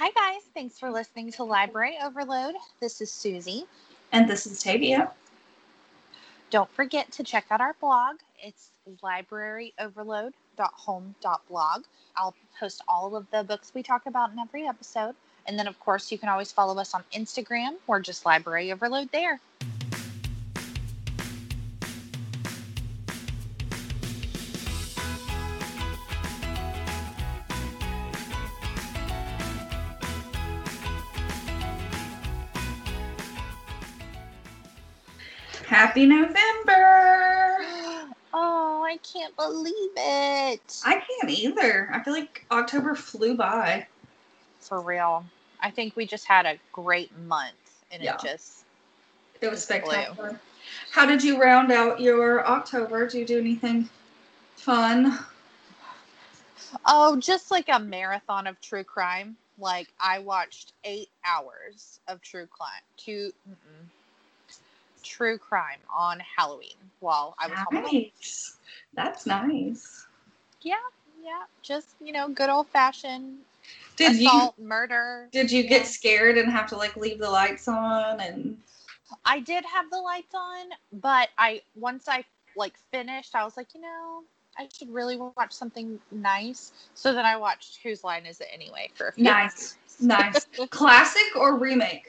Hi, guys. Thanks for listening to Library Overload. This is Susie. And this is Tavia. Don't forget to check out our blog. It's libraryoverload.home.blog. I'll post all of the books we talk about in every episode. And then, of course, you can always follow us on Instagram. We're just Library Overload there. Happy November! Oh, I can't believe it. I can't either. I feel like October flew by. For real. I think we just had a great month and Yeah. it just It was flew. spectacular. How did you round out your October? Did you do anything fun? Oh, just like a marathon of true crime. Like I watched eight hours of true crime, two mm-mm, true crime on Halloween while I was home. That's nice. Yeah, yeah, just you know, good old fashioned Did you assault, murder. did you Yeah. get scared and have to like leave the lights on and I did have the lights on, but I once I like finished, I was like, you know, I should really watch something nice. So then I watched Whose Line Is It Anyway for a few nice. Nice. Classic or remake?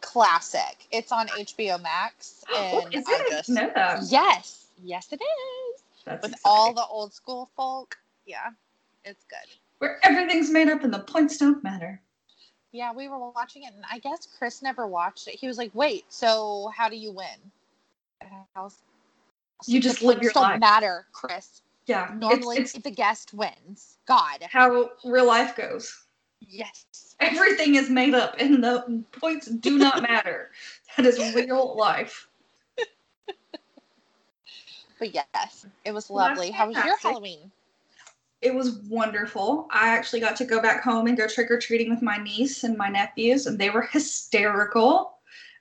Classic. It's on HBO Max, Oh, and is I it? just no, yes, yes, it is That's with exciting. all the old school folk. Yeah, it's good. where everything's made up and the points don't matter. Yeah, we were watching it, and I guess Chris never watched it. He was like, "Wait, so how do you win?" Was, You just live your don't life." matter, Chris. Yeah. it's- Normally, it's, the guest wins. God, how real life goes. Yes, Everything is made up and the points do not matter. That is real life. but yes, it was Well, lovely. How was your. Halloween? It was wonderful. I actually got to go back home and go trick or treating with my niece and my nephews, and they were hysterical.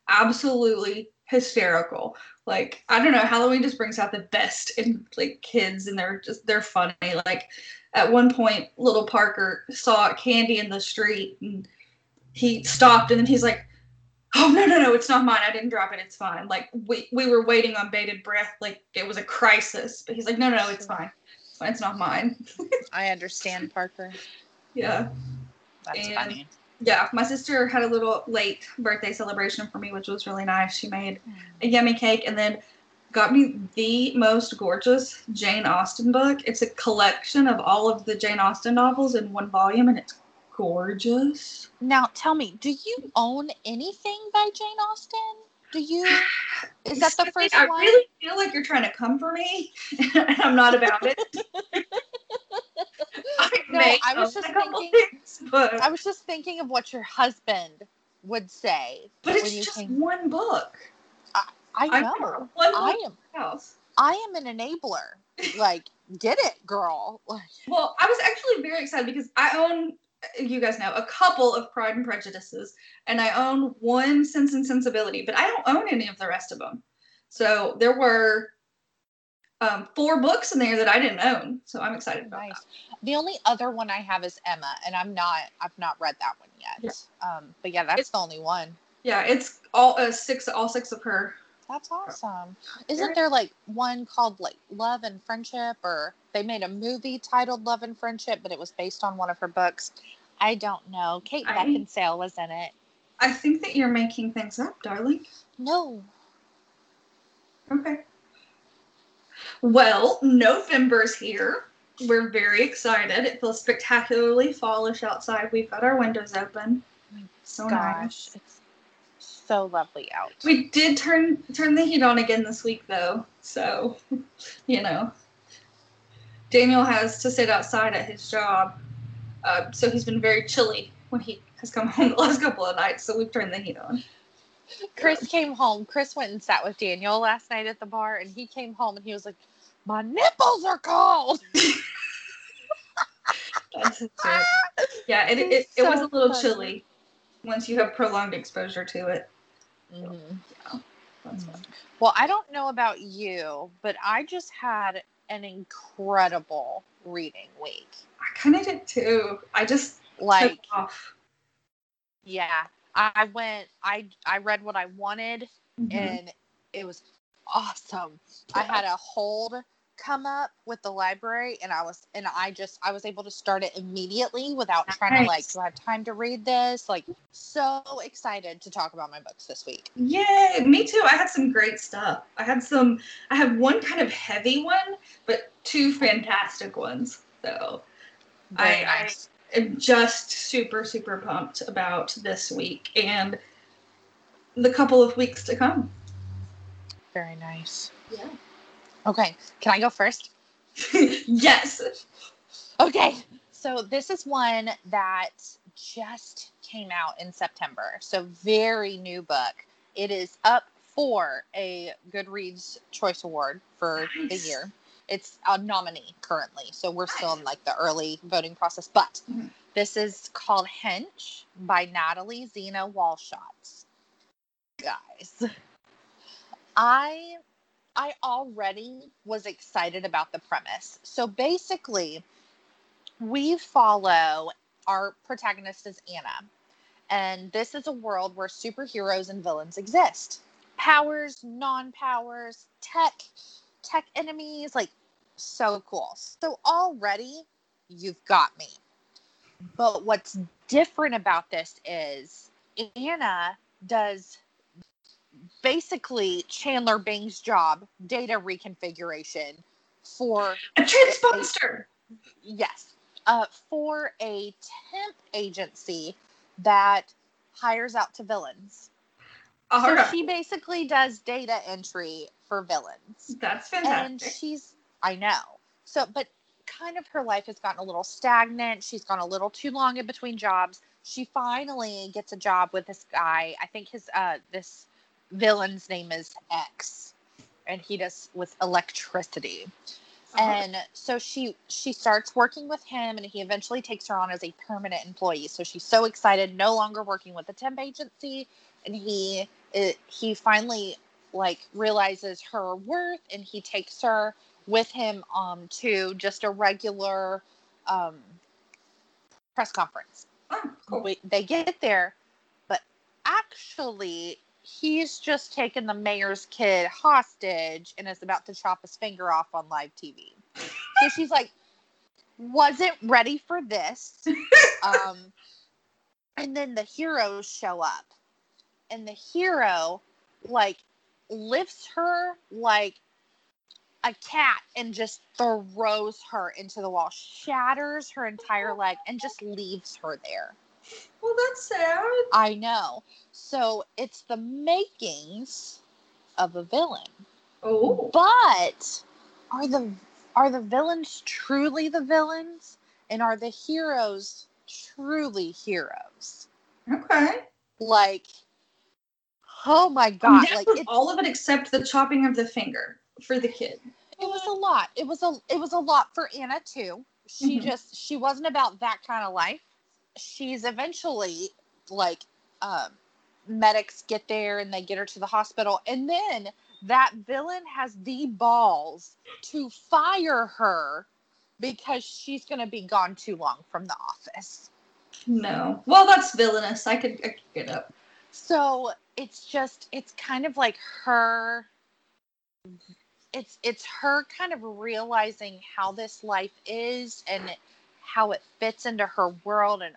Absolutely hysterical. Like, I don't know, Halloween just brings out the best in like kids and they're just they're funny. Like at one point, little Parker saw candy in the street and he stopped and then he's like, Oh no no no, it's not mine. I didn't drop it, it's fine. Like we we were waiting on bated breath, like it was a crisis. But he's like, No, no, it's fine. It's fine, it's not mine. I understand, Parker. Yeah. That's And- funny. yeah, my sister had a little late birthday celebration for me, which was really nice. She made hmm. a yummy cake and then got me the most gorgeous Jane Austen book. It's a collection of all of the Jane Austen novels in one volume, and it's gorgeous. Now, tell me, do you own anything by Jane Austen? Do you? Is that the first I one? I really feel like you're trying to come for me, and I'm not about it. I No, I was just thinking- things, but I was just thinking of what your husband would say. but it's just came- one book. I I know. I am. house. I am an enabler. Like, get it, girl. Well, I was actually very excited because I own, you guys know, a couple of Pride and Prejudices, and I own one Sense and Sensibility, but I don't own any of the rest of them. So there were um, four books in there that I didn't own. So I'm excited about nice. The only other one I have is Emma, and I'm not. I've not read that one yet. Um, but yeah, that's It's- the only one. Yeah, it's all uh, six, all six of her. That's awesome. Isn't there like one called like Love and Friendship, or they made a movie titled Love and Friendship, but it was based on one of her books? I don't know. Kate I- Beckinsale was in it. I think that you're making things up, darling. No. Okay. Well, November's here. We're very excited. It feels spectacularly fallish outside. We've got our windows open. So nice. It's so lovely out. We did turn turn the heat on again this week though. So, you know. Daniel has to sit outside at his job. Uh, so he's been very chilly when he has come home the last couple of nights, so we've turned the heat on. Chris came home. Chris went and sat with Daniel last night at the bar, and he came home and he was like, "My nipples are cold." That's it. Yeah, it, it, it, was a little chilly once you have prolonged exposure to it. Mhm. That's Mhm. Well, I don't know about you, but I just had an incredible reading week. I kind of did too. I just Like off. Yeah. I went I I read what I wanted Mhm. and it was awesome. I had a hold come up with the library and I was and I just I was able to start it immediately without trying to like do I have time to read this? Like so excited to talk about my books this week. Yay, me too. I had some great stuff. I had some, I have one kind of heavy one, but two fantastic ones. So Very I- nice. I'm just super, super pumped about this week and the couple of weeks to come. Very nice. Yeah. Okay, can I go first? yes. Okay, so this is one that just came out in September. So, very new book. It is up for a Goodreads Choice Award for the year. It's a nominee currently. So, we're still in like the early voting process. But Mhm. this is called Hench by Natalie Zina Walschots. Guys, I I already was excited about the premise. So basically, we follow our protagonist is Anna. And this is a world where superheroes and villains exist. Powers, non-powers, tech, tech enemies, like so cool. So already you've got me. But what's different about this is Anna does basically Chandler Bing's job, data reconfiguration for A transponder. yes, uh, for a temp agency that hires out to villains. All so right. she basically does data entry for villains. That's And fantastic. she's I know. So but kind of her life has gotten a little stagnant. She's gone a little too long in between jobs. She finally gets a job with this guy. I think his uh this villain's name is X. And he does with electricity Uh-huh. and so she she starts working with him and he eventually takes her on as a permanent employee so she's so excited no longer working with the temp agency and he it, he finally like realizes her worth and he takes her with him um to just a regular um press conference Oh, cool. we, they get there, but actually, he's just taken the mayor's kid hostage and is about to chop his finger off on live TV. so she's like, wasn't ready for this. Um, and then the heroes show up, and the hero, like, lifts her like a cat and just throws her into the wall, shatters her entire leg, and just leaves her there. Well, that's sad. I know. So it's the makings of a villain. Oh. But are the are the villains truly the villains? And are the heroes truly heroes? Okay. Like oh my god, like all of it except the chopping of the finger for the kid. it was a lot. It was a it was a lot for Anna too. She Mhm. just she wasn't about that kind of life. She's eventually like um medics get there and they get her to the hospital and then that villain has the balls to fire her because she's going to be gone too long from the office. No. Well, that's villainous. I could, I could get up. So it's just it's kind of like her it's it's her kind of realizing how this life is and how it fits into her world and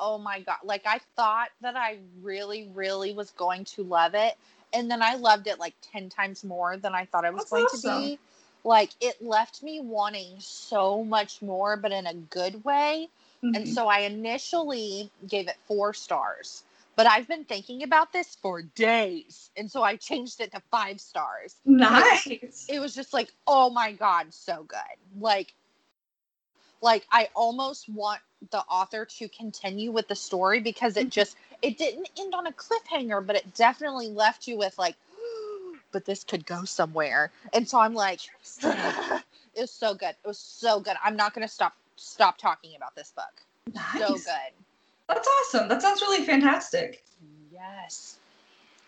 oh my god like I thought that I really really was going to love it and then I loved it like 10 times more than I thought I was That's going awesome. to be like it left me wanting so much more but in a good way and Mhm. so I initially gave it four stars. But I've been thinking about this for days. And so I changed it to five stars. nice. It was just like, oh my God, so good. Like, like I almost want the author to continue with the story because it mm-hmm. just it didn't end on a cliffhanger, but it definitely left you with like, but this could go somewhere. And so I'm like, it was so good. It was so good. I'm not gonna stop stop talking about this book nice. so good. That's awesome. That sounds really fantastic. Yes.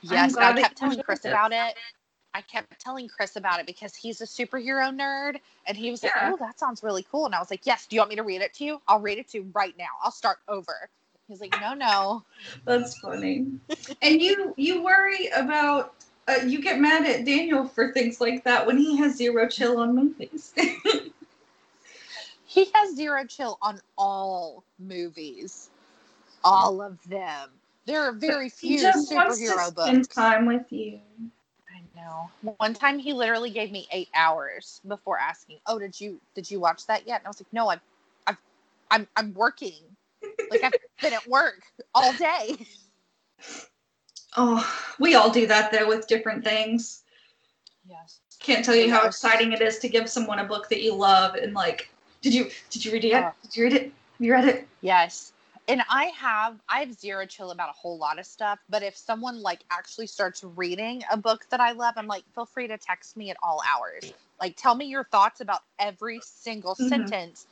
Yes. I kept telling Chris it. about it. I kept telling Chris about it because he's a superhero nerd and he was like, Oh, that sounds really cool. And I was like, Yes, do you want me to read it to you? I'll read it to you right now. I'll start over. He's like, no, no. That's funny. and you you worry about uh, you get mad at Daniel for things like that when he has zero chill on movies. he has zero chill on all movies, all of them. There are very few superhero books. Spend time with you. Know. One time he literally gave me eight hours before asking, "Oh, did you did you watch that yet?" And I was like, "No, I've, I've, I'm I'm working. like I've been at work all day." Oh, we all do that though with different things. Yes. Can't tell you how exciting it is to give someone a book that you love and like, did you did you read it? Uh, did you read it? Have you read it? Yes. And I have I have zero chill about a whole lot of stuff, but if someone like actually starts reading a book that I love, I'm like, feel free to text me at all hours. Like tell me your thoughts about every single mm-hmm. sentence.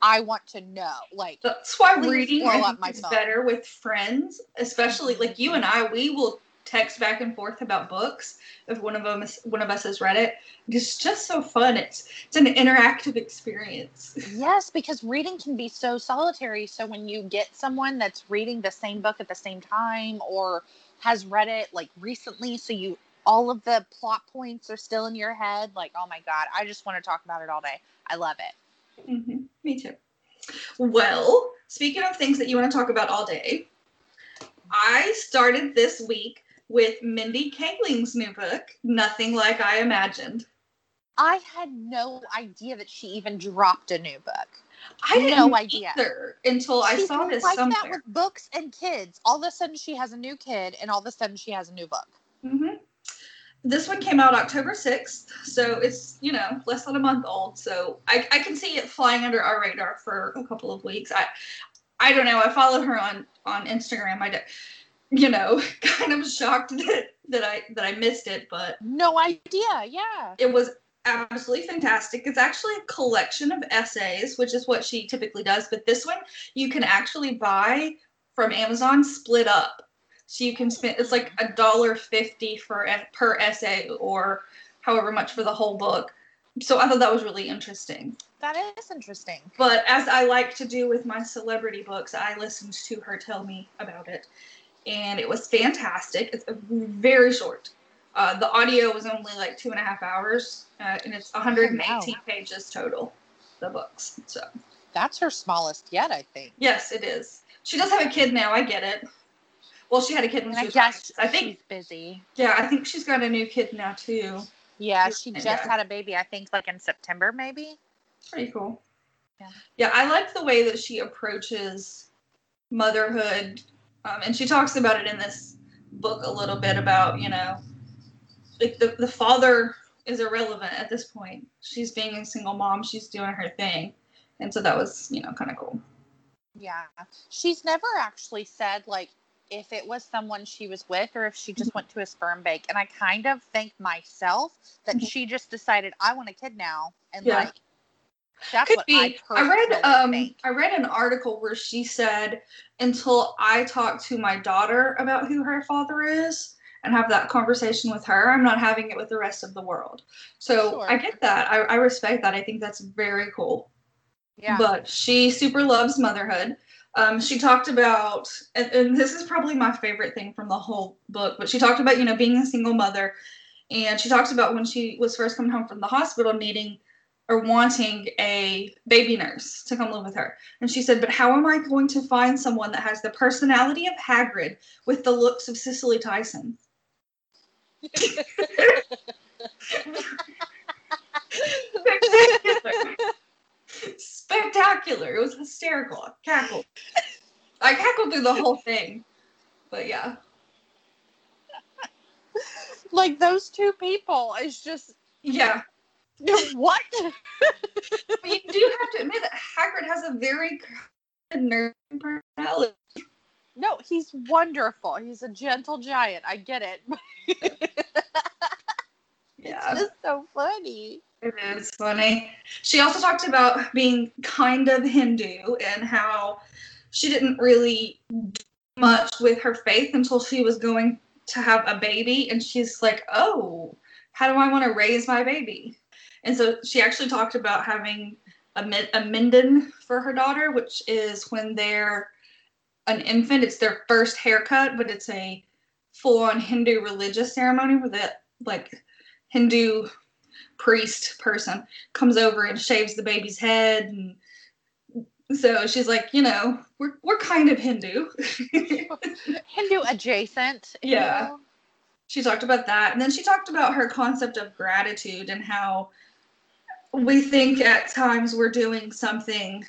I want to know. Like that's why reading is better with friends, especially like you and I. We will text back and forth about books if one of them is, one of us has read it. It's just so fun. It's it's an interactive experience. Yes, because reading can be so solitary. So when you get someone that's reading the same book at the same time or has read it like recently, so you all of the plot points are still in your head. Like, oh my god, I just want to talk about it all day. I love it. Mm-hmm. Me too. Well, speaking of things that you want to talk about all day, I started this week with Mindy Kaling's new book, Nothing Like I Imagined. I had no idea that she even dropped a new book. I had no idea until I saw this like somewhere. that with books and kids. All of a sudden, she has a new kid, and all of a sudden, she has a new book. Mm-hmm. This one came out October sixth, so it's you know less than a month old. So I, I can see it flying under our radar for a couple of weeks. I I don't know. I follow her on on Instagram. I you know, kind of shocked that that I that I missed it, but no idea. Yeah, it was absolutely fantastic. It's actually a collection of essays, which is what she typically does, but this one you can actually buy from Amazon split up. So you can spend it's like a dollar fifty for per essay or however much for the whole book. So I thought that was really interesting. That is interesting. But as I like to do with my celebrity books, I listened to her tell me about it and it was fantastic. It's very short. Uh, the audio was only like two and a half hours, uh, and it's 118 oh, wow. pages total. The books, so that's her smallest yet, I think. Yes, it is. She does have a kid now. I get it. Well, she had a kid when and she was. I guess I think she's busy. Yeah, I think she's got a new kid now too. Yeah, she just yeah. had a baby. I think like in September, maybe. Pretty cool. Yeah. Yeah, I like the way that she approaches motherhood um, and she talks about it in this book a little bit about, you know, like the, the father is irrelevant at this point. She's being a single mom, she's doing her thing. And so that was, you know, kind of cool. Yeah. She's never actually said, like, if it was someone she was with or if she just mm-hmm. went to a sperm bank. And I kind of think myself that mm-hmm. she just decided, I want a kid now. And, yeah. like, that's Could be. I, I read um think. I read an article where she said until I talk to my daughter about who her father is and have that conversation with her, I'm not having it with the rest of the world. So sure. I get that. I, I respect that. I think that's very cool. Yeah. But she super loves motherhood. Um, she talked about, and, and this is probably my favorite thing from the whole book, but she talked about, you know, being a single mother. And she talks about when she was first coming home from the hospital needing or wanting a baby nurse to come live with her. And she said, But how am I going to find someone that has the personality of Hagrid with the looks of Cicely Tyson? Spectacular. Spectacular. It was hysterical. I cackled. I cackled through the whole thing. But yeah. Like those two people is just Yeah. what? but you do have to admit that Hagrid has a very nerdy personality. No, he's wonderful. He's a gentle giant. I get it. yeah. It's just so funny. It is funny. She also talked about being kind of Hindu and how she didn't really do much with her faith until she was going to have a baby. And she's like, oh, how do I want to raise my baby? And so she actually talked about having a, a mundan for her daughter, which is when they're an infant. It's their first haircut, but it's a full on Hindu religious ceremony where the like Hindu priest person comes over and shaves the baby's head and so she's like, you know, we're we're kind of Hindu. Hindu adjacent. Yeah. know? she talked about that and then she talked about her concept of gratitude and how we think at times we're doing something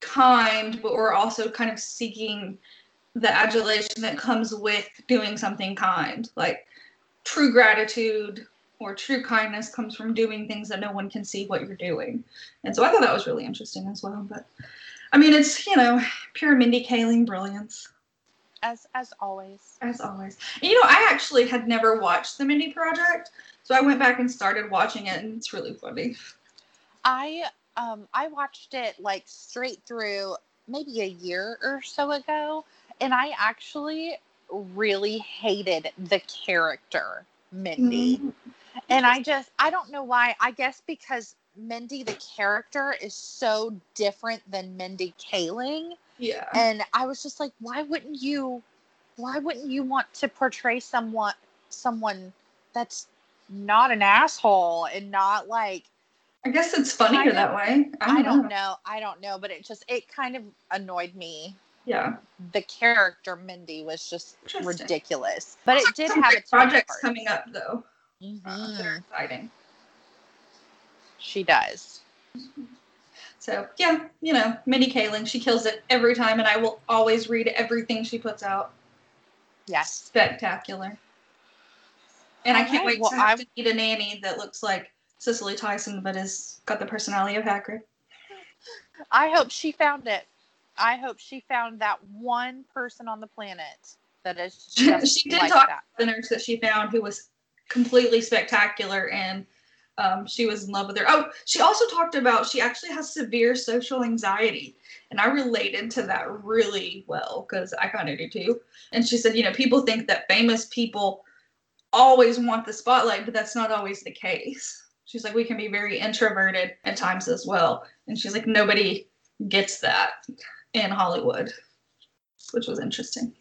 kind but we're also kind of seeking the adulation that comes with doing something kind like true gratitude or true kindness comes from doing things that no one can see what you're doing and so i thought that was really interesting as well but i mean it's you know pure mindy kaling brilliance As as always. as always. And, you know, I actually had never watched the Mindy Project, so I went back and started watching it, and it's really funny. I um I watched it like straight through maybe a year or so ago and I actually really hated the character Mindy. Mm, And I just I don't know why. I guess because Mindy the character is so different than Mindy Kaling Yeah. and I was just like why wouldn't you why wouldn't you want to portray someone someone that's not an asshole and not like I guess it's funnier that way. I don't, I don't know. know. I don't know, but it just it kind of annoyed me. Yeah. The character Mindy was just ridiculous, but it did Some have its projects coming up, though. Uh, that are Mhm. exciting. She does. So, yeah, you know, Mindy Kaling, she kills it every time, and I will always read everything she puts out. Yes. Spectacular. And I can't wait well, to to meet a nanny that looks like Cicely Tyson, but has got the personality of Hagrid. I hope she found it. I hope she found that one person on the planet that is just she did like talk that. to the nurse that she found who was completely spectacular and um, she was in love with her. Oh, she also talked about she actually has severe social anxiety. And I related to that really well because I kind of do too. And she said, you know, people think that famous people always want the spotlight, but that's not always the case. She's like, we can be very introverted at times as well. And she's like, nobody gets that in Hollywood, which was interesting.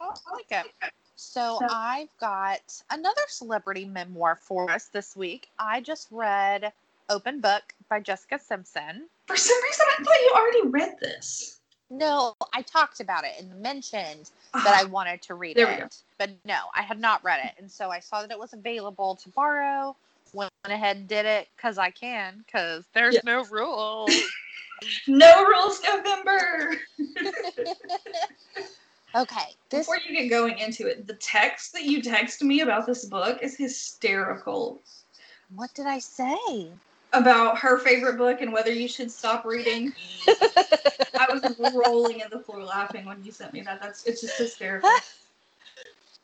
Oh, I like it. So So- I've got another celebrity memoir for us this week. I just read Open Book by Jessica Simpson. For some reason, I thought you already read this. No, I talked about it and mentioned ah. that I wanted to read There we go. it. But no, I had not read it. And so I saw that it was available to borrow. Went ahead and did it because I can, because there's Yeah. no rules. No rules November. okay. This Before you get going into it, the text that you text me about this book is hysterical. what did I say? About her favorite book and whether you should stop reading. I was rolling in the floor laughing when you sent me that. That's it's just hysterical.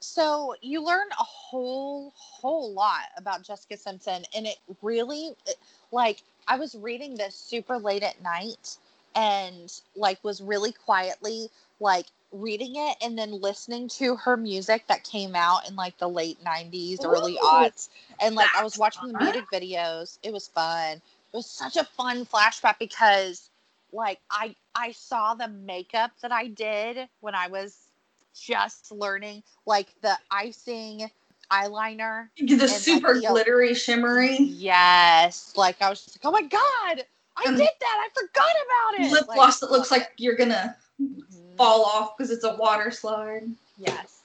So you learn a whole whole lot about Jessica Simpson, and it really eh, like I was reading this super late at night, and like was really quietly like reading it and then listening to her music that came out in like the late 90s early Ooh, aughts and like i was watching the music videos. It was fun. It was such a fun flashback because like i i saw the makeup that i did when i was just learning like the icing eyeliner The like, super the- glittery, shimmery yes like i was just like oh my god i And did that i forgot about it lip Like, gloss that looks like you're gonna mhm. fall off because it's a water slide. Yes.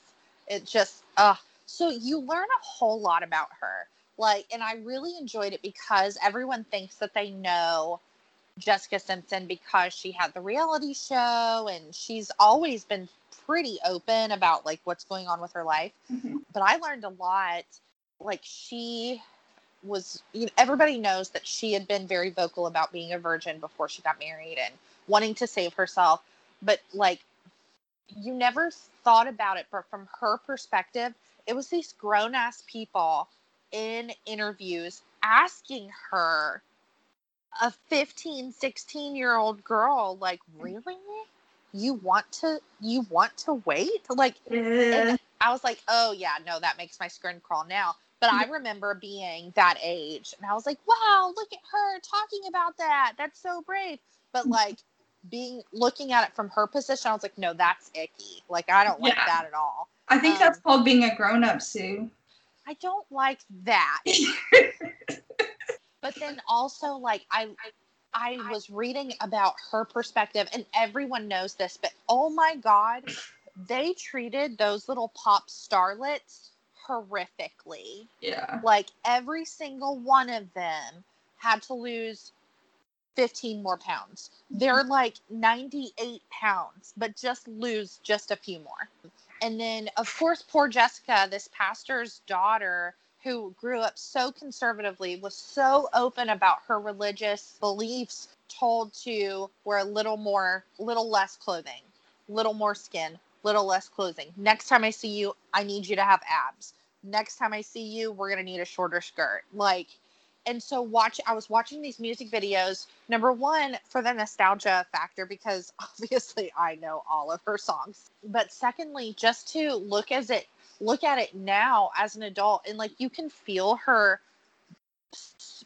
It just uh so you learn a whole lot about her. Like and I really enjoyed it because everyone thinks that they know Jessica Simpson because she had the reality show and she's always been pretty open about like what's going on with her life. Mhm. But I learned a lot like she was you know, everybody knows that she had been very vocal about being a virgin before she got married and wanting to save herself but like you never thought about it but from her perspective it was these grown ass people in interviews asking her a 15 16 year old girl like really you want to you want to wait like Yeah. I was like, oh yeah, no, that makes my skin crawl now. But I remember being that age and I was like, wow, look at her talking about that. That's so brave. But like being looking at it from her position, I was like, no, that's icky. Like I don't like Yeah. that at all. I think Um, that's called being a grown up, Sue. I don't like that. but then also like I I was reading about her perspective and everyone knows this, but oh my god, they treated those little pop starlets horrifically. yeah. Like every single one of them had to lose 15 more pounds. They're like 98 pounds, but just lose just a few more. And then, of course, poor Jessica, this pastor's daughter who grew up so conservatively, was so open about her religious beliefs, told to wear a little more, little less clothing, little more skin, little less clothing. Next time I see you, I need you to have abs. Next time I see you, we're going to need a shorter skirt. Like, and so watch i was watching these music videos number one for the nostalgia factor because obviously i know all of her songs but secondly just to look as it look at it now as an adult and like you can feel her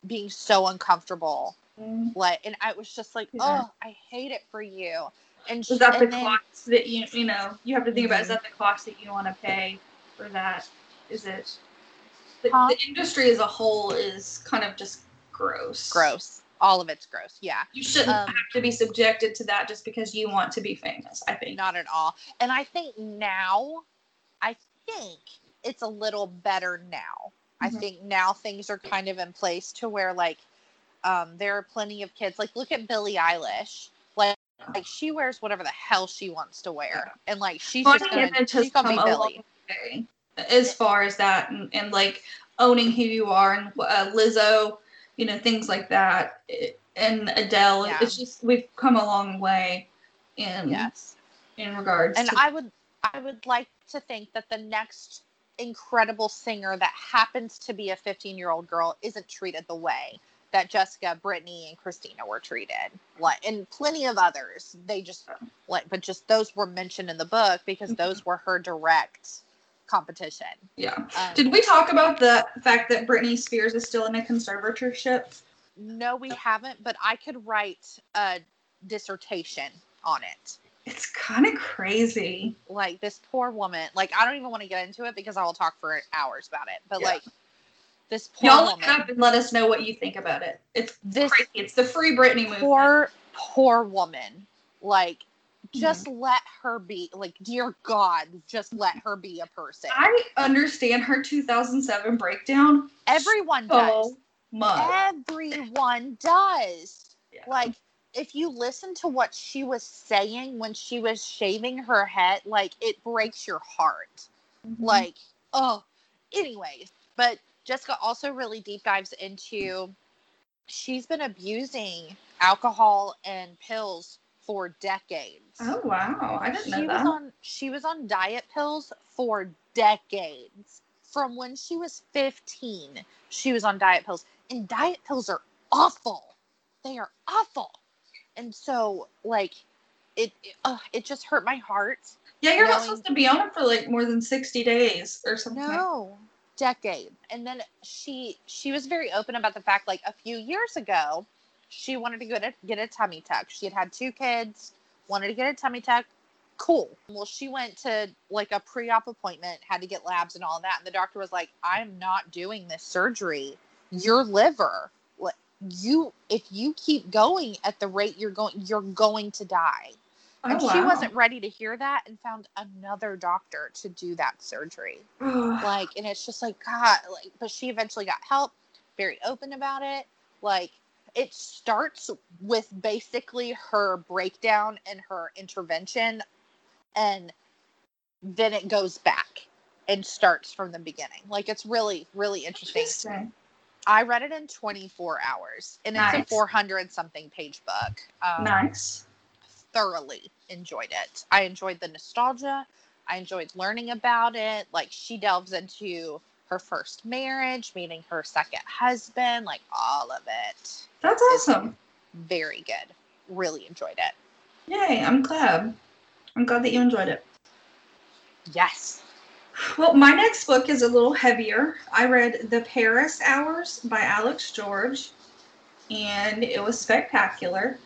being so uncomfortable Mm. like and i was just like Yeah. oh i hate it for you and Is she, that the then- cost that you you know you have to think about? Is Mhm. that the cost that you want to pay for that? Is it? The, Huh? the industry as a whole is kind of just gross. gross all of it's gross yeah You shouldn't Um, have to be subjected to that just because you want to be famous. I think. Not at all. And I think now, I think it's a little better now. I Mhm. think now things are kind of in place to where like um, there are plenty of kids. Like look at Billie Eilish. Like like she wears whatever the hell she wants to wear, and like she's just gonna image she's gonna come be Billie. way as far as that and, and like owning who you are and uh, Lizzo, you know, things like that. It- and Adele, Yeah. it's just we've come a long way in Yes. in regards and to I would I would like to think that the next incredible singer that happens to be a 15 year old girl isn't treated the way that Jessica, Britney, and Christina were treated. Like and plenty of others. They just like but just those were mentioned in the book because Mhm. those were her direct competition. yeah. Um, Did we talk about the fact that Britney Spears is still in a conservatorship? no, we haven't, but I could write a dissertation on it. It's kind of crazy. like this poor woman like i don't even want to get into it because i will talk for hours about it but Yeah. like this poor woman. Y'all look woman up and let us know what you think about it. It's this crazy. It's the free Britney movement. poor poor woman like just Mm-hmm. let her be like dear god just let her be a person I understand her 2007 breakdown everyone does much. everyone does Yeah. like if you listen to what she was saying when she was shaving her head like it breaks your heart. Mhm. like oh anyways. But jessica also really deep dives into she's been abusing alcohol and pills for decades. Oh wow, I didn't she know was that. on she was on diet pills for decades. From when she was 15 she was on diet pills. And diet pills are awful. They are awful and so like it it, uh, it just hurt my heart yeah, you're not supposed to be on it for like more than 60 days or something. No, decade. And then she she was very open about the fact like a few years ago, she wanted to go to get a tummy tuck. She had had two kids, wanted to get a tummy tuck. Cool. Well, she went to like a pre-op appointment, had to get labs and all that, and the doctor was like, "I'm not doing this surgery. Your liver, you if you keep going at the rate you're going, you're going to die." Oh, And she wasn't ready to hear that and found another doctor to do that surgery. Like and it's just like god like but she eventually got help very open about it. Like it starts with basically her breakdown and her intervention and then it goes back and starts from the beginning. Like it's really really interesting. Interesting. I read it in 24 hours and it's a 400 something page book um, Nice. thoroughly enjoyed it. I enjoyed the nostalgia. I enjoyed learning about it. Like she delves into her first marriage, meeting her second husband, like all of it. That's awesome. Very good. Really enjoyed it. Yay, I'm glad. I'm glad that you enjoyed it. Yes. Well, my next book is a little heavier. I read The Paris Hours by Alex George, and it was spectacular.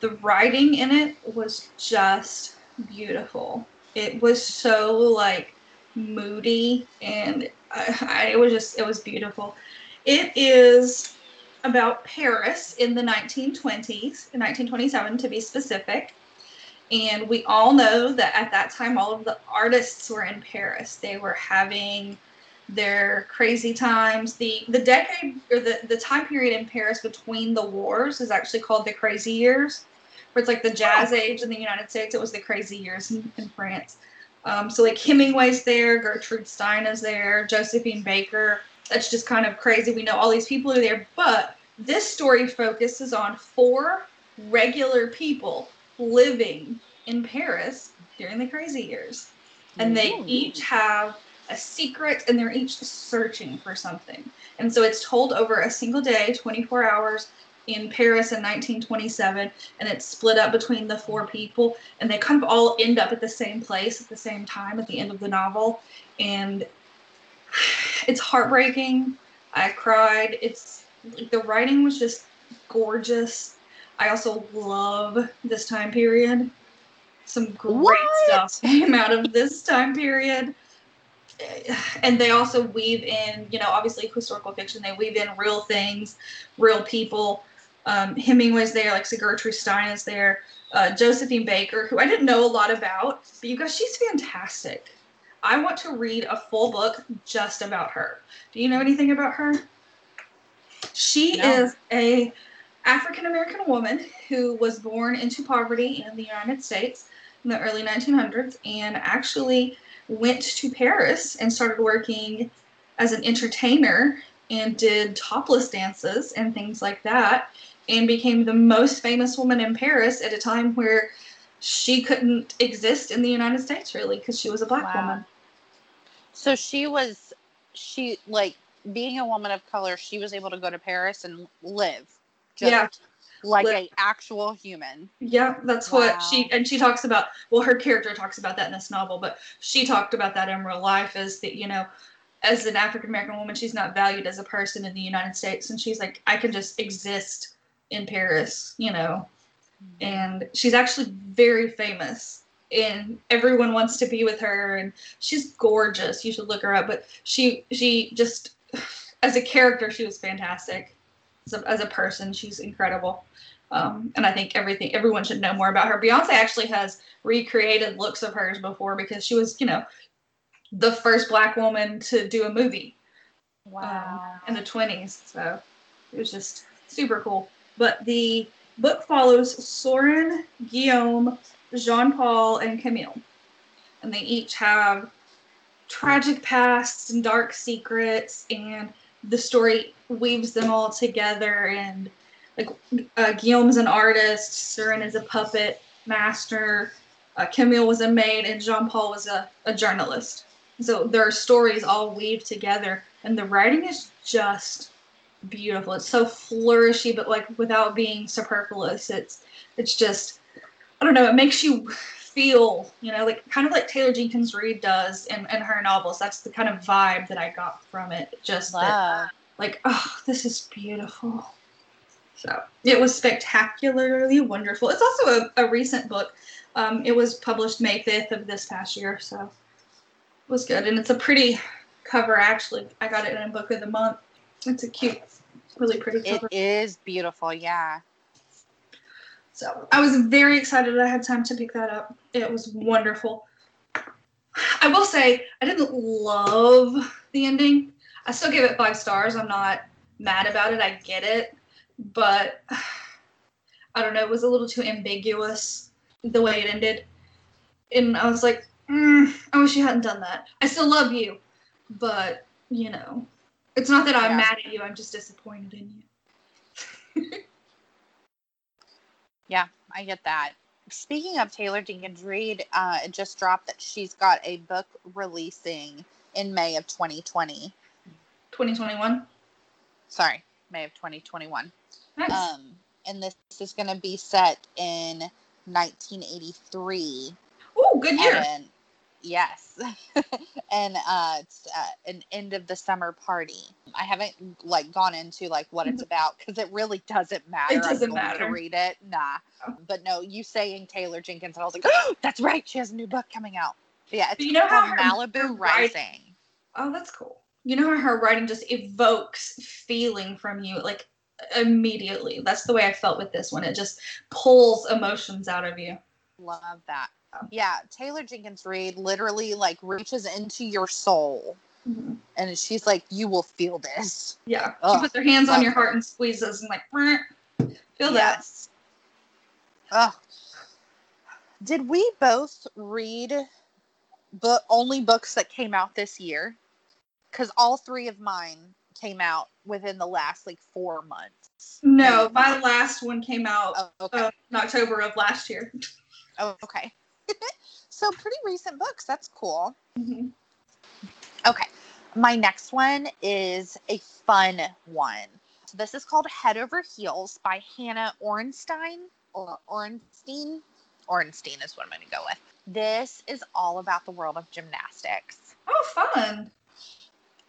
the writing in it was just beautiful. It was so like moody and I, it was just it was beautiful. It is about Paris in the 1920s, 1927 to be specific. And we all know that at that time, all of the artists were in Paris. They were having their crazy times. The the decade or the, the time period in Paris between the wars is actually called the crazy years. Where it's like the jazz age in the United States, it was the crazy years in, in France. Um, so like Hemingway's there, Gertrude Stein is there, Josephine Baker. That's just kind of crazy. We know all these people are there, but this story focuses on four regular people living in Paris during the crazy years. And they each have a secret and they're each searching for something. And so it's told over a single day, 24 hours in Paris in 1927, and it's split up between the four people, and they kind of all end up at the same place at the same time at the end of the novel. And it's heartbreaking. I cried. It's like the writing was just gorgeous. I also love this time period. Some great what? stuff came out of this time period. And they also weave in, you know, obviously historical fiction. They weave in real things, real people. Um, Hemingway's there, like Gertrude Stein is there. Uh, Josephine Baker, who I didn't know a lot about, but you guys, she's fantastic. I want to read a full book just about her. Do you know anything about her? She no. is a African American woman who was born into poverty in the United States in the early 1900s and actually went to Paris and started working as an entertainer and did topless dances and things like that and became the most famous woman in Paris at a time where she couldn't exist in the United States really because she was a black wow. woman. So she was she like being a woman of color, she was able to go to Paris and live. Just yeah. Like live. a actual human. Yeah, that's wow. what she and she talks about. Well, her character talks about that in this novel, but she talked about that in real life. Is that you know, as an African American woman, she's not valued as a person in the United States, and she's like, I can just exist in Paris, you know. Mm-hmm. And she's actually very famous and everyone wants to be with her and she's gorgeous. You should look her up, but she she just as a character, she was fantastic. As a, as a person, she's incredible. Um, and I think everything everyone should know more about her. Beyonce actually has recreated looks of hers before because she was, you know, the first black woman to do a movie. Wow. Um, in the 20s. So it was just super cool. But the book follows Soren, Guillaume, Jean Paul, and Camille. And they each have tragic pasts and dark secrets and the story weaves them all together and like uh, Guillaume's an artist, Soren is a puppet master, uh, Camille was a maid, and Jean Paul was a, a journalist. So their stories all weave together, and the writing is just beautiful. It's so flourishy, but like without being superfluous. It's it's just I don't know. It makes you feel, you know, like kind of like Taylor Jenkins Reid does in, in her novels. That's the kind of vibe that I got from it. Just wow. that, like, oh, this is beautiful. So it was spectacularly wonderful. It's also a, a recent book. Um, it was published May 5th of this past year, so it was good. And it's a pretty cover, actually. I got it in a book of the month. It's a cute, really pretty cover. It is beautiful, yeah. So I was very excited I had time to pick that up. It was wonderful. I will say I didn't love the ending. I still give it five stars. I'm not mad about it. I get it. But I don't know. It was a little too ambiguous the way it ended. And I was like, mm, I wish you hadn't done that. I still love you. But, you know, it's not that I'm yeah. mad at you. I'm just disappointed in you. Yeah, I get that. Speaking of Taylor Jenkins Reid, uh, it just dropped that she's got a book releasing in May of 2020. 2021? Sorry, May of 2021. Nice. Um, and this is going to be set in 1983. Oh, good year. And, Yes, and uh, it's uh, an end of the summer party. I haven't like gone into like what it's about because it really doesn't matter. It doesn't I'm going matter. to read it. Nah, Oh. but no, you saying Taylor Jenkins, and I was like, oh, that's right. She has a new book coming out. But yeah, it's But you know how her- Malibu writing- Rising. Oh, that's cool. You know how her writing just evokes feeling from you, like immediately. That's the way I felt with this one. It just pulls emotions out of you. Love that. Oh. Yeah, Taylor Jenkins Reid literally like reaches into your soul, Mm-hmm. and she's like, you will feel this. Yeah. Ugh, she puts her hands on your heart and squeezes and like feel that. Yes. Ugh. Did we both read but only books that came out this year? Because all three of mine came out within the last like four months. No, my last one came out Oh, okay. uh, in October of last year. oh, okay. so pretty recent books. That's cool. Mhm. Okay. My next one is a fun one. So this is called Head Over Heels by Hannah Ornstein or Ornstein. Ornstein is what I'm going to go with. This is all about the world of gymnastics. Oh, fun.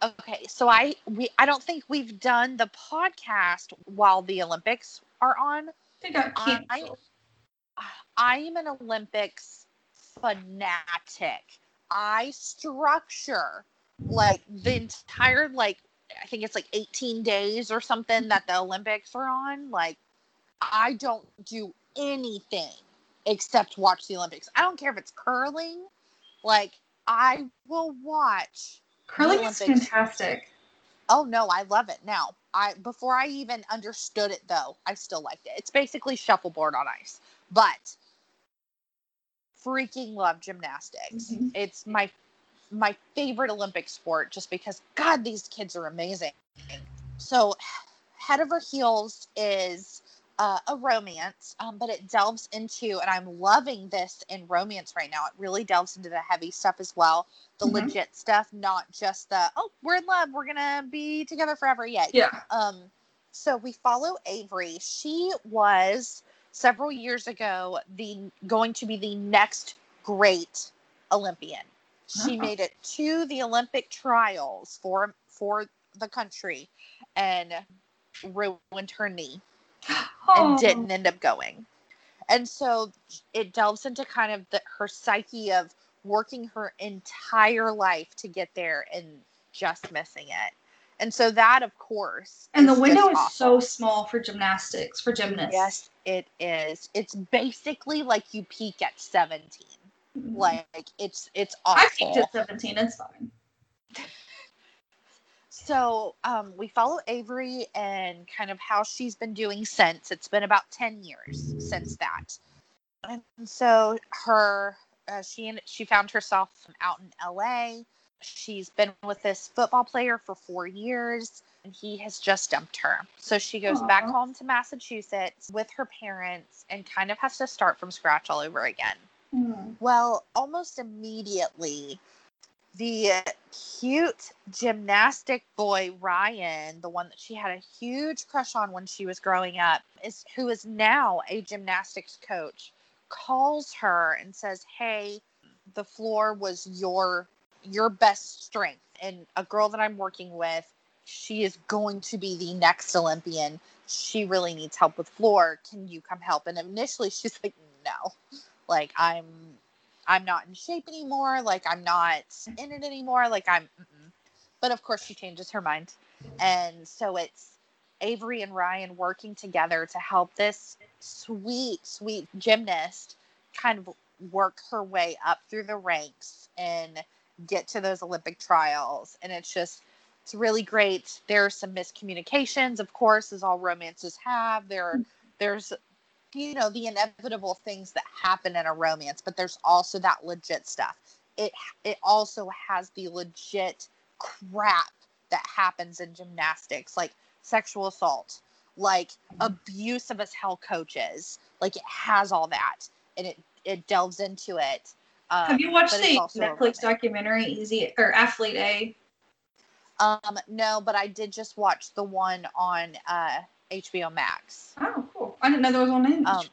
Okay, so I we I don't think we've done the podcast while the Olympics are on. They got I- I am an Olympics fanatic. I structure like the entire like I think it's like 18 days or something that the Olympics are on. Like I don't do anything except watch the Olympics. I don't care if it's curling. Like I will watch Curling is fantastic. Oh no, I love it now. I before I even understood it though, I still liked it. It's basically shuffleboard on ice, but freaking love gymnastics. Mhm. It's my my favorite Olympic sport just because God, these kids are amazing. So, Head Over Heels is uh, a romance, um, but it delves into, and I'm loving this in romance right now. It really delves into the heavy stuff as well, the Mhm. legit stuff, not just the oh, we're in love, we're gonna be together forever. Yet, Yeah. um, so we follow Avery. She was several years ago the going to be the next great Olympian. She Oh. made it to the Olympic trials for for the country and ruined her knee. And didn't end up going. And so it delves into kind of the, her psyche of working her entire life to get there and just missing it. And so that, of course, And the window is so small for gymnastics, for gymnasts. Yes, it is. It's basically like you peak at 17. Mhm. Like it's it's I awful. peaked at 17. It's fine. So um, we follow Avery and kind of how she's been doing since. It's been about 10 years since that. And so her, uh, she and she found herself out in LA. She's been with this football player for four years and he has just dumped her. So she goes back home to Massachusetts with her parents and kind of has to start from scratch all over again. Mm. Well, almost immediately, the cute gymnastic boy Ryan, the one that she had a huge crush on when she was growing up, is who is now a gymnastics coach, calls her and says, "Hey, the floor was your your best strength, and a girl that I'm working with, she is going to be the next Olympian. She really needs help with floor. Can you come help?" And initially, she's like, "No." like i'm i'm not in shape anymore like i'm not in it anymore like i'm mm-mm. but of course she changes her mind. And so it's avery and ryan working together to help this sweet sweet gymnast kind of work her way up through the ranks and get to those olympic trials. And it's just it's really great. There are some miscommunications of course as all romances have. There there's you know the inevitable things that happen in a romance but there's also that legit stuff. It it also has the legit crap that happens in gymnastics like sexual assault like abusive as hell coaches. Like it has all that and it it delves into it um, Have you watched the Netflix documentary Easy or Athlete A? um no but i did just watch the one on uh hbo max Oh, cool. I didn't know there was one in Um,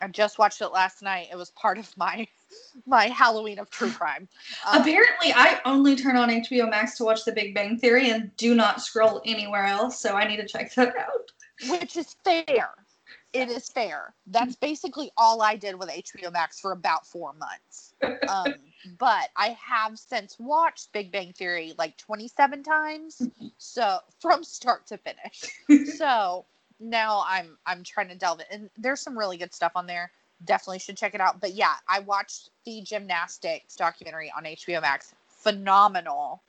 I just watched it last night. It was part of my my Halloween of true crime. Um, Apparently, I only turn on HBO Max to watch The Big Bang Theory and do not scroll anywhere else, so I need to check that out. which is fair. It is fair. That's basically all I did with HBO Max for about four months. Um, but I have since watched Big Bang Theory like 27 times, mm-hmm. so from start to finish. so now I'm I'm trying to delve in. And there's some really good stuff on there. Definitely should check it out. But yeah, I watched the gymnastics documentary on HBO Max. Phenomenal.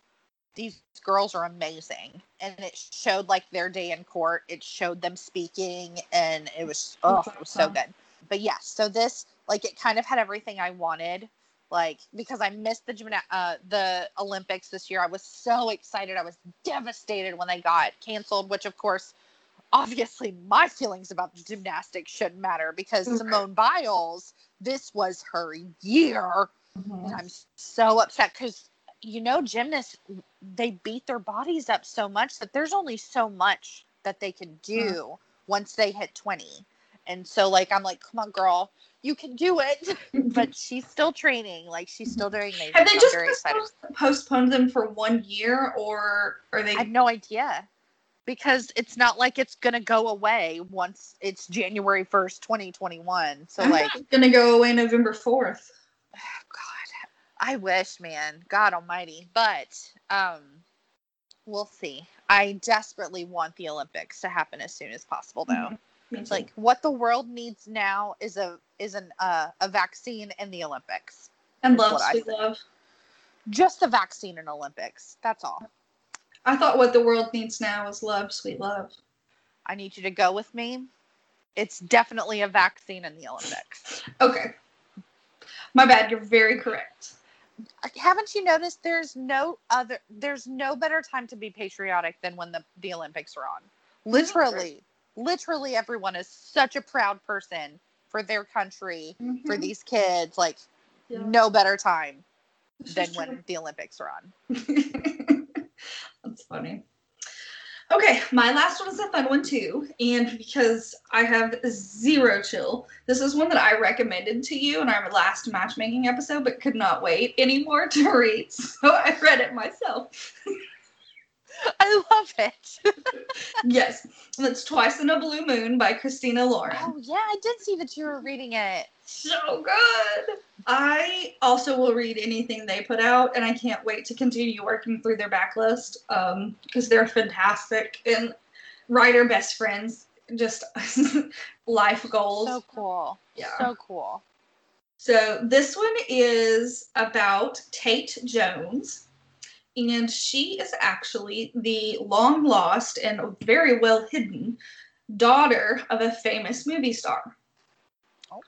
These girls are amazing. And it showed like their day in court. It showed them speaking and it was oh it was so uh-huh. good. But yeah, so this like it kind of had everything I wanted. Like because I missed the gymna- uh, the Olympics this year. I was so excited. I was devastated when they got canceled, which of course obviously my feelings about the gymnastics shouldn't matter because Okay. Simone Biles, this was her year. Mhm. And I'm so upset because, you know, gymnasts, they beat their bodies up so much that there's only so much that they can do once they hit 20. And so, like, I'm like, come on, girl, you can do it. but she's still training. Like, she's still doing amazing. Have they just postponed, postponed them for one year, or are they? I have no idea because it's not like it's gonna go away once it's January first, twenty twenty one. So I'm like, gonna go away November fourth. God, I wish, man, God Almighty, but um, we'll see. I desperately want the Olympics to happen as soon as possible, though. It's like what the world needs now is a is an uh, a vaccine in the Olympics. and love, sweet love. Just a vaccine in Olympics. That's all. I thought what the world needs now is love, sweet love. I need you to go with me. It's definitely a vaccine in the Olympics. Okay. My bad. You're very correct. haven't you noticed there's no other there's no better time to be patriotic than when the, the olympics are on literally literally everyone is such a proud person for their country for Mhm. these kids like Yeah. no better time than when the olympics are on That's funny. Okay, my last one is a fun one too. And because I have zero chill, this is one that I recommended to you in our last matchmaking episode, but could not wait anymore to read. So I read it myself. i love it yes, and it's Twice in a Blue Moon by Christina Lauren. oh yeah i did see that you were reading it So good. I also will read anything they put out, and I can't wait to continue working through their backlist um, because they're fantastic and writer best friends. Just life goals. so cool yeah. so cool So this one is about Tate Jones, and she is actually the long lost and very well hidden daughter of a famous movie star.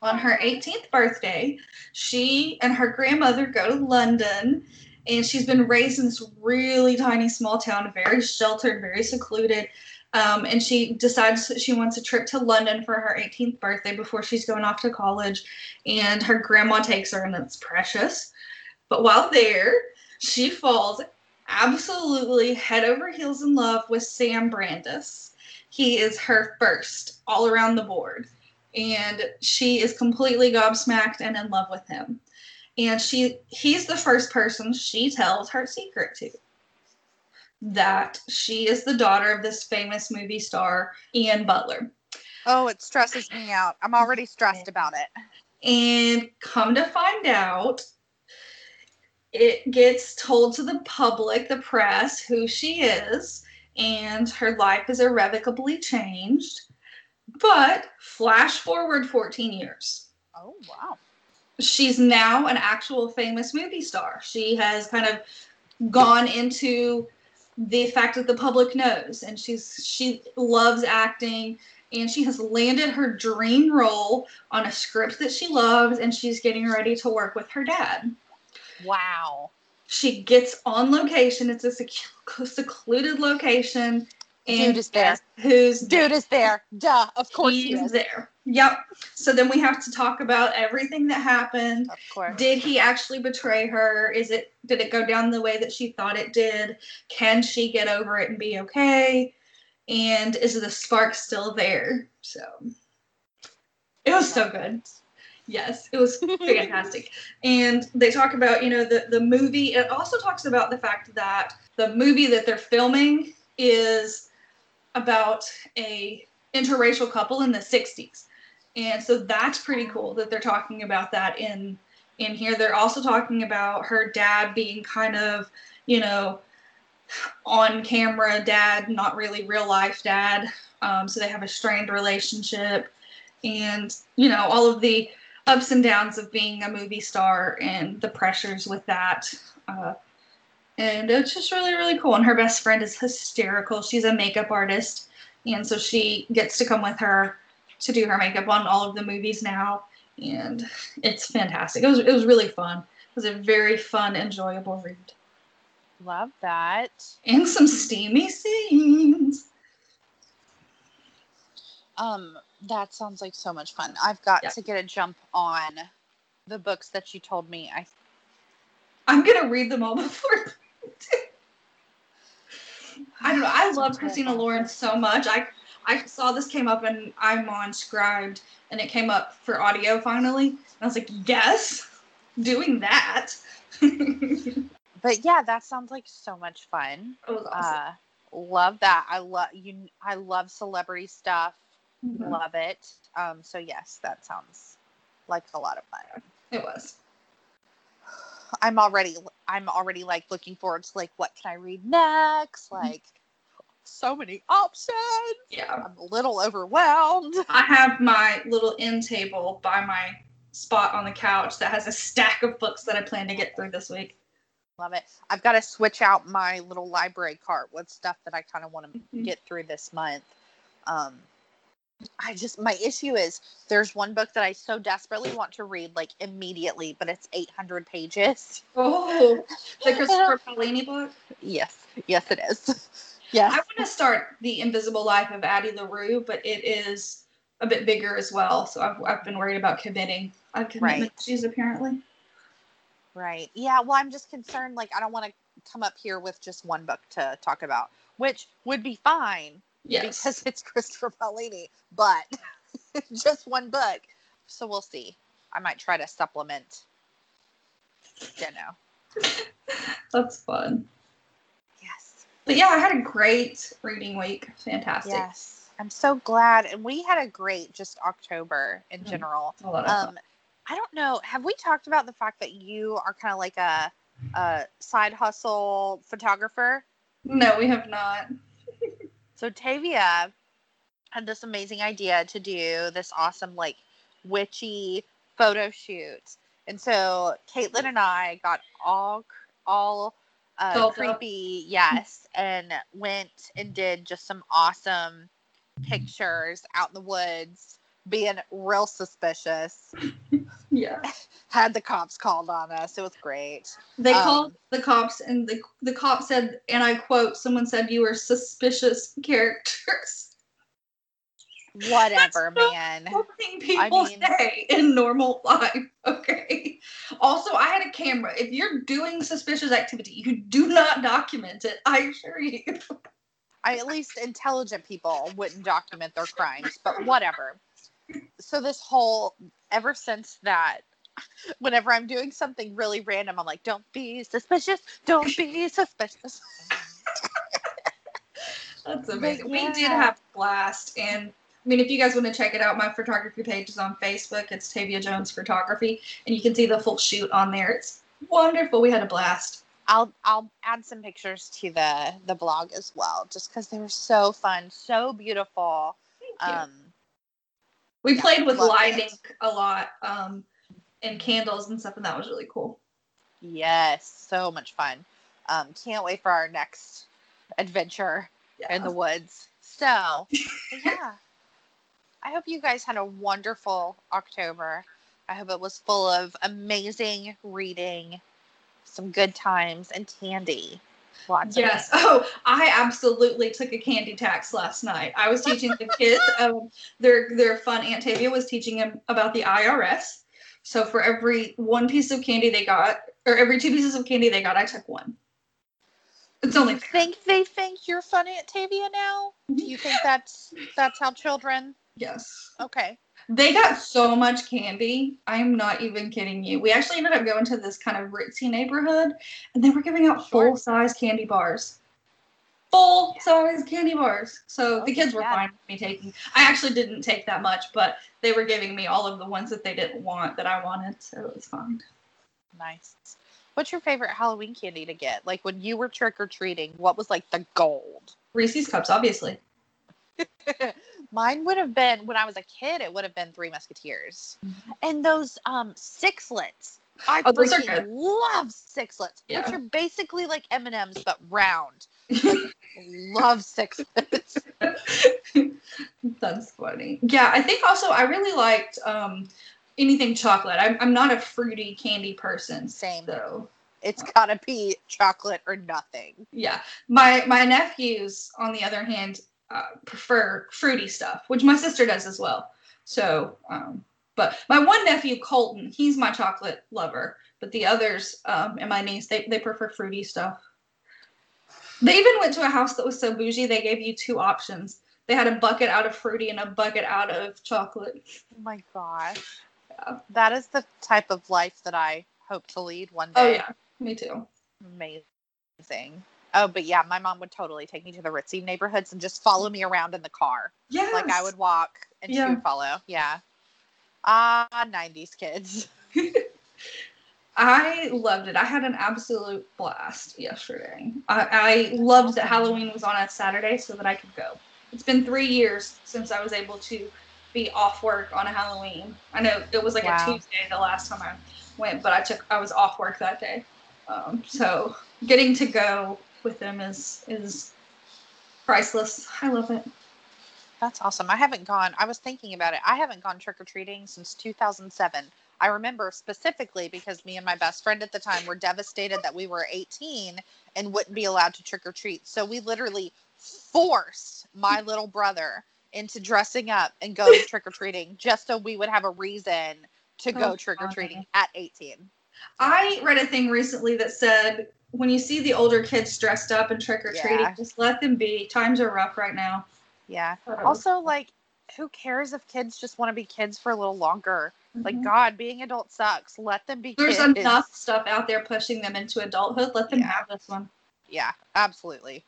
On her 18th birthday, she and her grandmother go to London, and she's been raised in this really tiny small town, very sheltered, very secluded. Um, and she decides that she wants a trip to London for her 18th birthday before she's going off to college. And her grandma takes her, and it's precious. But while there, she falls absolutely head over heels in love with Sam Brandis. He is her first all around the board and she is completely gobsmacked and in love with him. And she he's the first person she tells her secret to. That she is the daughter of this famous movie star, Ian Butler. oh it stresses me out i'm already stressed about it And come to find out, it gets told to the public, the press, who she is, and her life is irrevocably changed. But flash forward 14 years. oh wow she's now an actual famous movie star. She has kind of gone into the fact that the public knows and she's she loves acting and she has landed her dream role on a script that she loves and she's getting ready to work with her dad. Wow She gets on location. It's a sec- secluded location and Dude is there. who's dude is there duh of course he he's is there. Yep. So then we have to talk about everything that happened. of course Did he actually betray her? Is it did it go down the way that she thought it did? Can she get over it and be okay? And is the spark still there? So it was so good. Yes, it was fantastic. and they talk about, you know, the, the movie. It also talks about the fact that the movie that they're filming is about a interracial couple in the 60s. And so that's pretty cool that they're talking about that in in here. They're also talking about her dad being kind of, you know, on camera dad, not really real life dad. Um, so they have a strained relationship and, you know, all of the ups and downs of being a movie star and the pressures with that. Uh, and it's just really, really cool. And her best friend is hysterical. She's a makeup artist. And so she gets to come with her to do her makeup on all of the movies now. And it's fantastic. It was, it was really fun. It was a very fun, enjoyable read. Love that. And some steamy scenes. Um, that sounds like so much fun. I've got Yeah. to get a jump on the books that you told me. I I'm gonna read them all before. I don't know. I love Christina Lauren so much. I I saw this came up and I'm on Scribd and it came up for audio finally. And I was like, yes, doing that. But yeah, that sounds like so much fun. was awesome. Uh, love that. I love you. I love celebrity stuff. Mhm. Love it. Um, so yes, that sounds like a lot of fun. It was. I'm already. I'm already like looking forward to like what can I read next? Like so many options. Yeah. I'm a little overwhelmed. I have my little end table by my spot on the couch that has a stack of books that I plan to get through this week. Love it. I've got to switch out my little library cart with stuff that I kind of want to Mhm. get through this month. Um, I just my issue is there's one book that I so desperately want to read like immediately, but it's 800 pages. Oh, the Christopher Paolini book. Yes, yes, it is. Yes, I want to start the Invisible Life of Addie LaRue, but it is a bit bigger as well. So I've, I've been worried about committing. I have commitment Right. issues apparently. right. Yeah. Well, I'm just concerned. Like, I don't want to come up here with just one book to talk about, which would be fine Yes. because it's Christopher Paolini, but just one book. So we'll see. I might try to supplement. Don't know. That's fun. Yes. But yeah, I had a great reading week. Fantastic. Yes. I'm so glad. And we had a great just October in Mhm. general. A lot of fun. Um, I don't know. Have we talked about the fact that you are kind of like a, a side hustle photographer? No, we have not. So Tavia had this amazing idea to do this awesome like witchy photo shoot. And so Caitlin and I got all all uh, creepy, yes, and went and did just some awesome pictures out in the woods, being real suspicious. Yeah. Had the cops called on us. It was great. They Um, called the cops, and the the cop said, and I quote, "Someone said you were suspicious characters." Whatever, not- man. Something people mean- say in normal life. Okay. Also, I had a camera. If you're doing suspicious activity, you do not document it. I assure you. I at least intelligent people wouldn't document their crimes, but whatever. So this whole ever since that whenever I'm doing something really random, I'm like, don't be suspicious, don't be suspicious. That's amazing. We did have a blast, and I mean, if you guys want to check it out, my photography page is on Facebook. It's Tavia Jones Photography, and you can see the full shoot on there. It's wonderful. We had a blast. I'll I'll add some pictures to the the blog as well, just because they were so fun, so beautiful. Thank you. Um, we yeah, played with lighting it. a lot, um, and candles and stuff, and that was really cool. yes, so much fun. Um, can't wait for our next adventure Yeah. in the woods. So, yeah. I hope you guys had a wonderful October. I hope it was full of amazing reading, some good times, and candy. Lots Yes. Oh, I absolutely took a candy tax last night. I was teaching the kids. Um, their their fun Aunt Tavia was teaching them about the IRS. So for every one piece of candy they got, or every two pieces of candy they got, I took one. It's only fair. think they think you're funny Aunt Tavia now? Do you think that's that's how children? Yes. Okay. They got so much candy. I'm not even kidding you. We actually ended up going to this kind of ritzy neighborhood, and they were giving out full size candy bars. Full size candy bars. So Oh, the kids were yeah. fine with me taking. I actually didn't take that much, but they were giving me all of the ones that they didn't want that I wanted, so it was fine. Nice. What's your favorite Halloween candy to get? Like when you were trick or treating, what was like the gold? Reese's cups, obviously. Mine would have been when I was a kid. It would have been Three Musketeers, and those um sixlets. I Oh, those freaking love sixlets, Yeah. which are basically like M and M's but round. love sixlets. That's funny. Yeah, I think also I really liked um, anything chocolate. I'm, I'm not a fruity candy person. Same. So It's gotta be chocolate or nothing. yeah, my my nephews, on the other hand, uh, prefer fruity stuff, which my sister does as well. So, um, but my one nephew Colton, he's my chocolate lover, but the others um, and my niece, they they prefer fruity stuff. They even went to a house that was so bougie. They gave you two options. They had a bucket out of fruity and a bucket out of chocolate. Oh my gosh. Yeah. That is the type of life that I hope to lead one day. Oh yeah, me too. Amazing. Oh, but yeah, my mom would totally take me to the ritzy neighborhoods and just follow me around in the car. Yeah, Like I would walk and she would follow. Yeah. Ah, 90s kids. I loved it. I had an absolute blast yesterday. I, I loved that Halloween was on a Saturday so that I could go. It's been three years since I was able to be off work on a Halloween. I know it was like Wow. a Tuesday the last time I went, but I took I was off work that day. Um, so getting to go with them is is priceless. I love it. That's awesome. I haven't gone, I was thinking about it. I haven't gone trick or treating since 2007. I remember specifically because me and my best friend at the time were devastated that we were 18 and wouldn't be allowed to trick or treat. So we literally forced my little brother into dressing up and going trick or treating just so we would have a reason to go Oh, trick or treating at 18. I read a thing recently that said when you see the older kids dressed up and trick or treating, Yeah. just let them be. Times are rough right now. Yeah. Also, like, who cares if kids just want to be kids for a little longer? Like, Mhm. God, being adult sucks. Let them be there's kids. enough stuff out there pushing them into adulthood. Let them Yeah. have this one. Yeah, absolutely.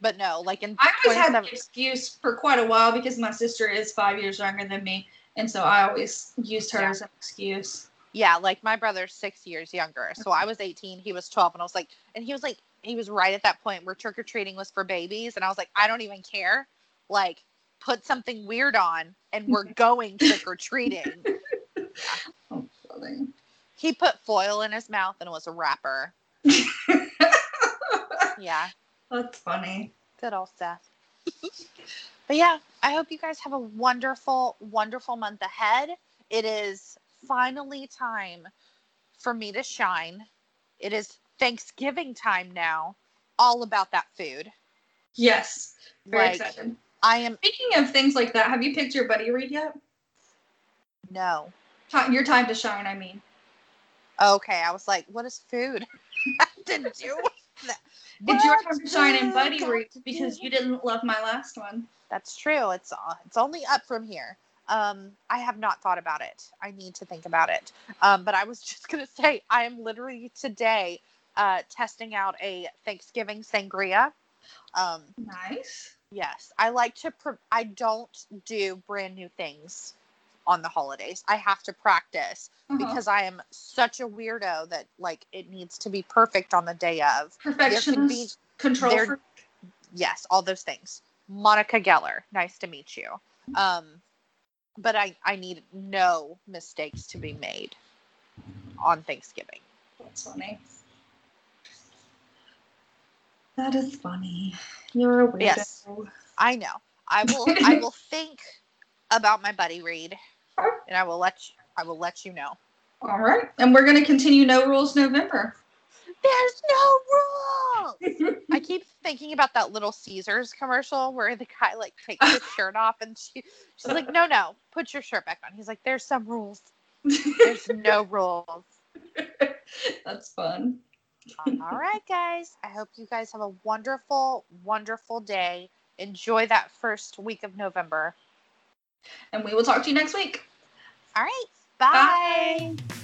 But no, like in I always had the 27 excuse for quite a while because my sister is five years younger than me, and so I always used her Yeah. as an excuse. Yeah, like my brother's six years younger. So I was 18, he was 12, and I was like, and he was like, he was right at that point where trick or treating was for babies. And I was like, I don't even care. Like, put something weird on and we're going trick or treating. Oh, funny. He put foil in his mouth and was a rapper. Yeah, That's funny. good old Seth. but yeah, I hope you guys have a wonderful, wonderful month ahead. It is finally time for me to shine. It is Thanksgiving time now. All about that food. Yes, very Like, excited. I am Speaking of things like that, have you picked your buddy read yet? no. Your time to shine. I mean. Okay, I was like, what is food? I didn't do that. It's your time to shine in Buddy Read because you didn't love my last one. That's true. It's uh, it's only up from here. Um, I have not thought about it. I need to think about it. Um, but I was just gonna say I am literally today uh, testing out a Thanksgiving sangria. Um, Nice. yes, I like to. Pr- I don't do brand new things on the holidays. I have to practice Uh-huh. because I am such a weirdo that like it needs to be perfect on the day of. perfectionist, control there- freak. yes, all those things. Monica Geller, nice to meet you. Um, but I I need no mistakes to be made on Thanksgiving. That's funny. That is funny. You're a weirdo. Yes. I know. I will I will think about my buddy read, and I will let you, I will let you know. All right. And we're going to continue No Rules November. There's no rules. I keep thinking about that little Caesars commercial where the guy like takes his shirt off and she she's like, No, no, put your shirt back on. He's like, There's some rules. There's no rules. That's fun. All right, guys. I hope you guys have a wonderful, wonderful day. Enjoy that first week of November. And we will talk to you next week. All right. Bye. Bye.